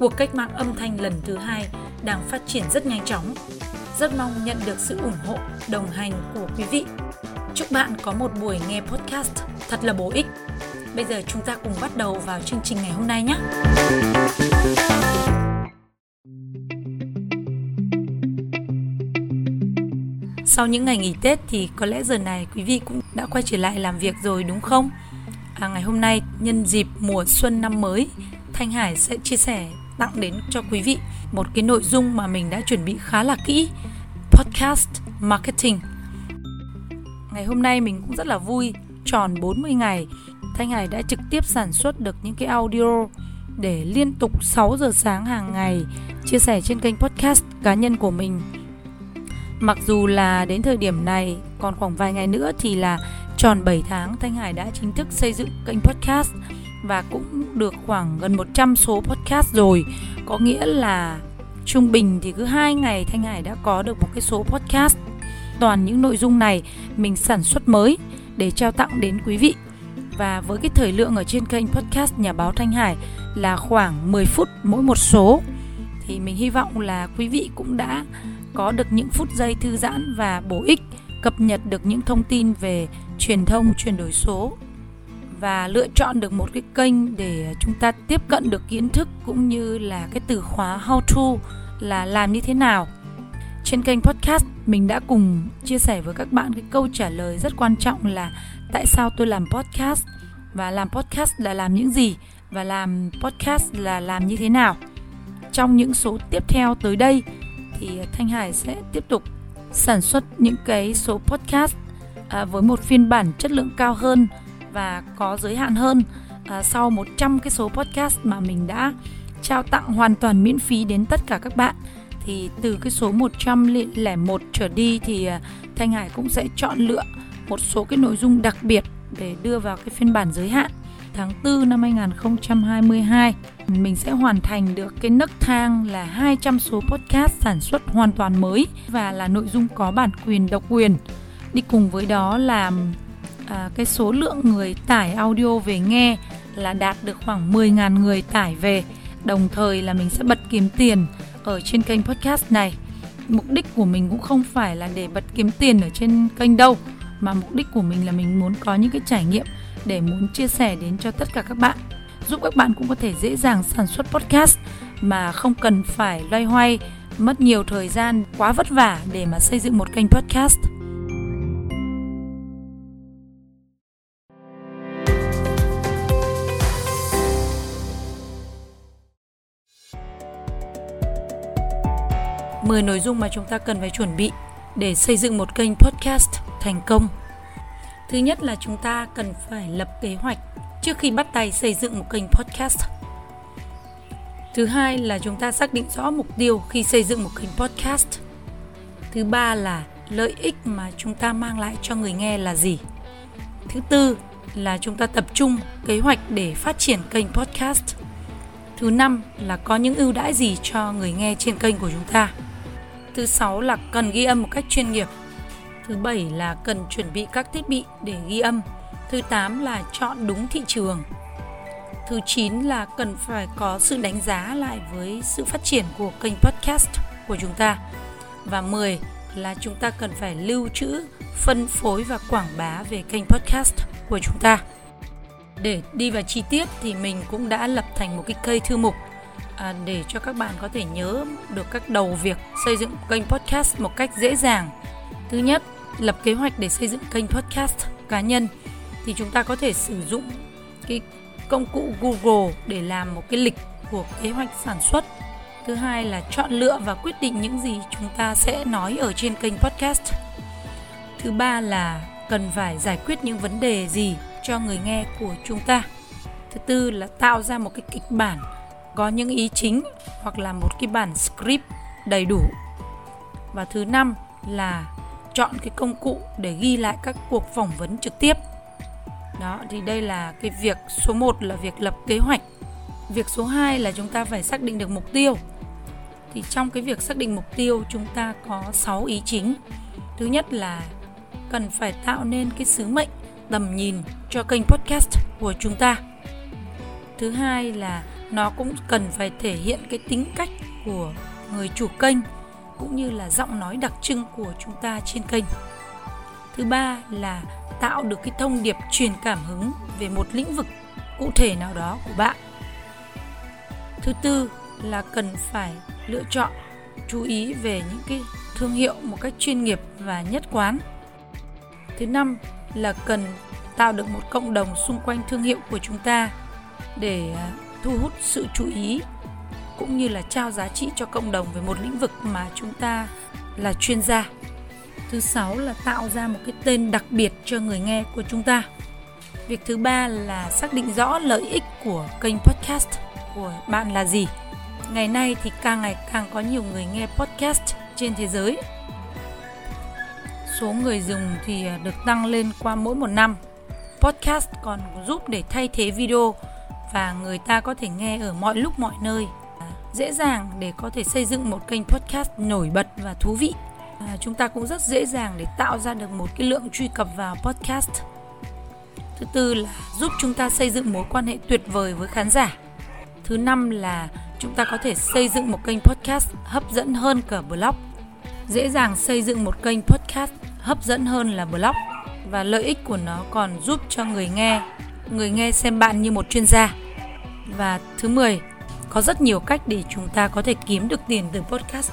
cuộc cách mạng âm thanh lần thứ hai đang phát triển rất nhanh chóng. Rất mong nhận được sự ủng hộ, đồng hành của quý vị. Chúc bạn có một buổi nghe podcast thật là bổ ích. Bây giờ chúng ta cùng bắt đầu vào chương trình ngày hôm nay nhé. Sau những ngày nghỉ Tết thì có lẽ giờ này quý vị cũng đã quay trở lại làm việc rồi đúng không? À, ngày hôm nay nhân dịp mùa xuân năm mới, Thanh Hải sẽ chia sẻ tặng đến cho quý vị một cái nội dung mà mình đã chuẩn bị khá là kỹ, podcast marketing. Ngày hôm nay mình cũng rất là vui, tròn 40 ngày, Thanh Hải đã trực tiếp sản xuất được những cái audio để liên tục 6 giờ sáng hàng ngày chia sẻ trên kênh podcast cá nhân của mình Mặc dù là đến thời điểm này còn khoảng vài ngày nữa thì là tròn 7 tháng Thanh Hải đã chính thức xây dựng kênh podcast và cũng được khoảng gần 100 số podcast rồi. Có nghĩa là trung bình thì cứ hai ngày Thanh Hải đã có được một cái số podcast. Toàn những nội dung này mình sản xuất mới để trao tặng đến quý vị. Và với cái thời lượng ở trên kênh podcast Nhà báo Thanh Hải là khoảng 10 phút mỗi một số thì mình hy vọng là quý vị cũng đã có được những phút giây thư giãn và bổ ích, cập nhật được những thông tin về truyền thông chuyển đổi số và lựa chọn được một cái kênh để chúng ta tiếp cận được kiến thức cũng như là cái từ khóa how to là làm như thế nào. Trên kênh podcast mình đã cùng chia sẻ với các bạn cái câu trả lời rất quan trọng là tại sao tôi làm podcast và làm podcast là làm những gì và làm podcast là làm như thế nào. Trong những số tiếp theo tới đây thì Thanh Hải sẽ tiếp tục sản xuất những cái số podcast à, với một phiên bản chất lượng cao hơn và có giới hạn hơn à, sau 100 cái số podcast mà mình đã trao tặng hoàn toàn miễn phí đến tất cả các bạn thì từ cái số 101 trở đi thì à, Thanh Hải cũng sẽ chọn lựa một số cái nội dung đặc biệt để đưa vào cái phiên bản giới hạn tháng 4 năm 2022 mình sẽ hoàn thành được cái nấc thang là 200 số podcast sản xuất hoàn toàn mới và là nội dung có bản quyền độc quyền. Đi cùng với đó là à, cái số lượng người tải audio về nghe là đạt được khoảng 10.000 người tải về. Đồng thời là mình sẽ bật kiếm tiền ở trên kênh podcast này. Mục đích của mình cũng không phải là để bật kiếm tiền ở trên kênh đâu mà mục đích của mình là mình muốn có những cái trải nghiệm để muốn chia sẻ đến cho tất cả các bạn giúp các bạn cũng có thể dễ dàng sản xuất podcast mà không cần phải loay hoay mất nhiều thời gian quá vất vả để mà xây dựng một kênh podcast mười nội dung mà chúng ta cần phải chuẩn bị để xây dựng một kênh podcast thành công. Thứ nhất là chúng ta cần phải lập kế hoạch trước khi bắt tay xây dựng một kênh podcast. Thứ hai là chúng ta xác định rõ mục tiêu khi xây dựng một kênh podcast. Thứ ba là lợi ích mà chúng ta mang lại cho người nghe là gì. Thứ tư là chúng ta tập trung kế hoạch để phát triển kênh podcast. Thứ năm là có những ưu đãi gì cho người nghe trên kênh của chúng ta thứ sáu là cần ghi âm một cách chuyên nghiệp Thứ bảy là cần chuẩn bị các thiết bị để ghi âm. Thứ tám là chọn đúng thị trường. Thứ 9 là cần phải có sự đánh giá lại với sự phát triển của kênh podcast của chúng ta. Và 10 là chúng ta cần phải lưu trữ, phân phối và quảng bá về kênh podcast của chúng ta. Để đi vào chi tiết thì mình cũng đã lập thành một cái cây thư mục à, để cho các bạn có thể nhớ được các đầu việc xây dựng kênh podcast một cách dễ dàng. Thứ nhất lập kế hoạch để xây dựng kênh podcast cá nhân thì chúng ta có thể sử dụng cái công cụ Google để làm một cái lịch của kế hoạch sản xuất. Thứ hai là chọn lựa và quyết định những gì chúng ta sẽ nói ở trên kênh podcast. Thứ ba là cần phải giải quyết những vấn đề gì cho người nghe của chúng ta. Thứ tư là tạo ra một cái kịch bản có những ý chính hoặc là một cái bản script đầy đủ. Và thứ năm là chọn cái công cụ để ghi lại các cuộc phỏng vấn trực tiếp. Đó, thì đây là cái việc số 1 là việc lập kế hoạch. Việc số 2 là chúng ta phải xác định được mục tiêu. Thì trong cái việc xác định mục tiêu, chúng ta có 6 ý chính. Thứ nhất là cần phải tạo nên cái sứ mệnh tầm nhìn cho kênh podcast của chúng ta. Thứ hai là nó cũng cần phải thể hiện cái tính cách của người chủ kênh, cũng như là giọng nói đặc trưng của chúng ta trên kênh. Thứ ba là tạo được cái thông điệp truyền cảm hứng về một lĩnh vực cụ thể nào đó của bạn. Thứ tư là cần phải lựa chọn, chú ý về những cái thương hiệu một cách chuyên nghiệp và nhất quán. Thứ năm là cần tạo được một cộng đồng xung quanh thương hiệu của chúng ta để à, thu hút sự chú ý, cũng như là trao giá trị cho cộng đồng về một lĩnh vực mà chúng ta là chuyên gia. Thứ sáu là tạo ra một cái tên đặc biệt cho người nghe của chúng ta. Việc thứ ba là xác định rõ lợi ích của kênh podcast của bạn là gì. Ngày nay thì càng ngày càng có nhiều người nghe podcast trên thế giới. Số người dùng thì à, được tăng lên qua mỗi một năm. Podcast còn giúp để thay thế video và người ta có thể nghe ở mọi lúc mọi nơi. À, dễ dàng để có thể xây dựng một kênh podcast nổi bật và thú vị. À, chúng ta cũng rất dễ dàng để tạo ra được một cái lượng truy cập vào podcast. Thứ tư là giúp chúng ta xây dựng mối quan hệ tuyệt vời với khán giả. Thứ năm là chúng ta có thể xây dựng một kênh podcast hấp dẫn hơn cả blog. Dễ dàng xây dựng một kênh podcast hấp dẫn hơn là blog và lợi ích của nó còn giúp cho người nghe người nghe xem bạn như một chuyên gia. Và thứ 10 có rất nhiều cách để chúng ta có thể kiếm được tiền từ podcast.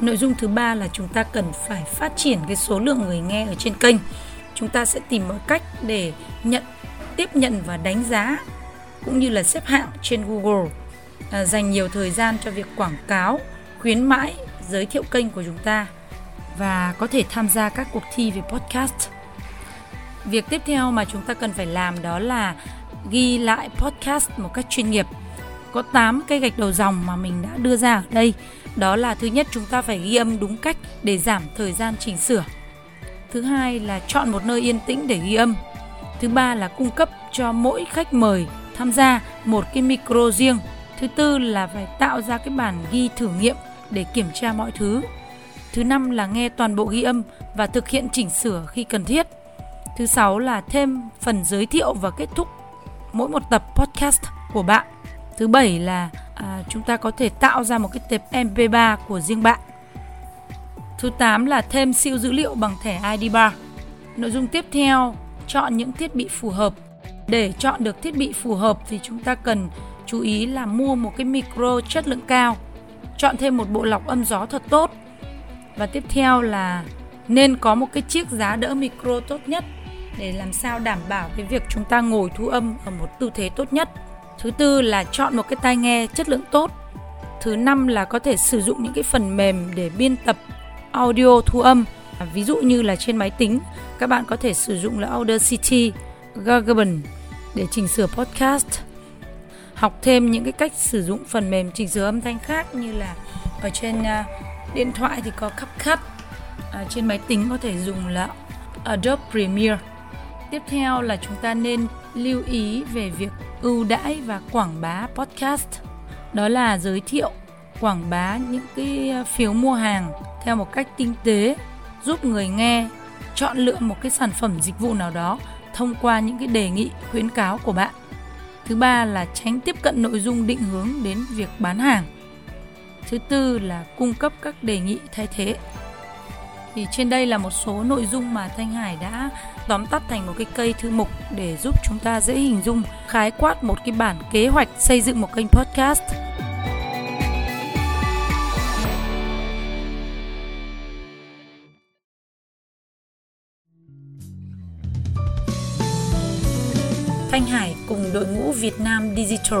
Nội dung thứ ba là chúng ta cần phải phát triển cái số lượng người nghe ở trên kênh. Chúng ta sẽ tìm mọi cách để nhận tiếp nhận và đánh giá cũng như là xếp hạng trên google. À, dành nhiều thời gian cho việc quảng cáo khuyến mãi giới thiệu kênh của chúng ta và có thể tham gia các cuộc thi về podcast việc tiếp theo mà chúng ta cần phải làm đó là ghi lại podcast một cách chuyên nghiệp. Có 8 cây gạch đầu dòng mà mình đã đưa ra ở đây. Đó là thứ nhất, chúng ta phải ghi âm đúng cách để giảm thời gian chỉnh sửa. Thứ hai là chọn một nơi yên tĩnh để ghi âm. Thứ ba là cung cấp cho mỗi khách mời tham gia một cái micro riêng. Thứ tư là phải tạo ra cái bản ghi thử nghiệm để kiểm tra mọi thứ. Thứ năm là nghe toàn bộ ghi âm và thực hiện chỉnh sửa khi cần thiết thứ sáu là thêm phần giới thiệu và kết thúc mỗi một tập podcast của bạn. Thứ bảy là à, chúng ta có thể tạo ra một cái tệp mp3 của riêng bạn. Thứ tám là thêm siêu dữ liệu bằng thẻ id bar. Nội dung tiếp theo chọn những thiết bị phù hợp. Để chọn được thiết bị phù hợp thì chúng ta cần chú ý là mua một cái micro chất lượng cao. Chọn thêm một bộ lọc âm gió thật tốt. Và tiếp theo là nên có một cái chiếc giá đỡ micro tốt nhất để làm sao đảm bảo cái việc chúng ta ngồi thu âm ở một tư thế tốt nhất. Thứ tư là chọn một cái tai nghe chất lượng tốt. Thứ năm là có thể sử dụng những cái phần mềm để biên tập audio thu âm. À, ví dụ như là trên máy tính các bạn có thể sử dụng là Audacity, Gargaben để chỉnh sửa podcast. Học thêm những cái cách sử dụng phần mềm chỉnh sửa âm thanh khác như là ở trên uh, điện thoại thì có CapCut. À, trên máy tính có thể dùng là Adobe Premiere tiếp theo là chúng ta nên lưu ý về việc ưu đãi và quảng bá podcast. Đó là giới thiệu, quảng bá những cái ờ, phiếu mua hàng theo một cách tinh tế, giúp người nghe chọn lựa một cái sản phẩm dịch vụ nào đó thông qua những cái đề nghị, khuyến cáo của bạn. Thứ ba là tránh tiếp cận nội dung định hướng đến việc bán hàng. Thứ tư là cung cấp các đề nghị thay thế thì trên đây là một số nội dung mà Thanh Hải đã tóm tắt thành một cái cây thư mục để giúp chúng ta dễ hình dung, khái quát một cái bản kế hoạch xây dựng một kênh podcast. Thanh Hải cùng đội ngũ Việt Nam Digital.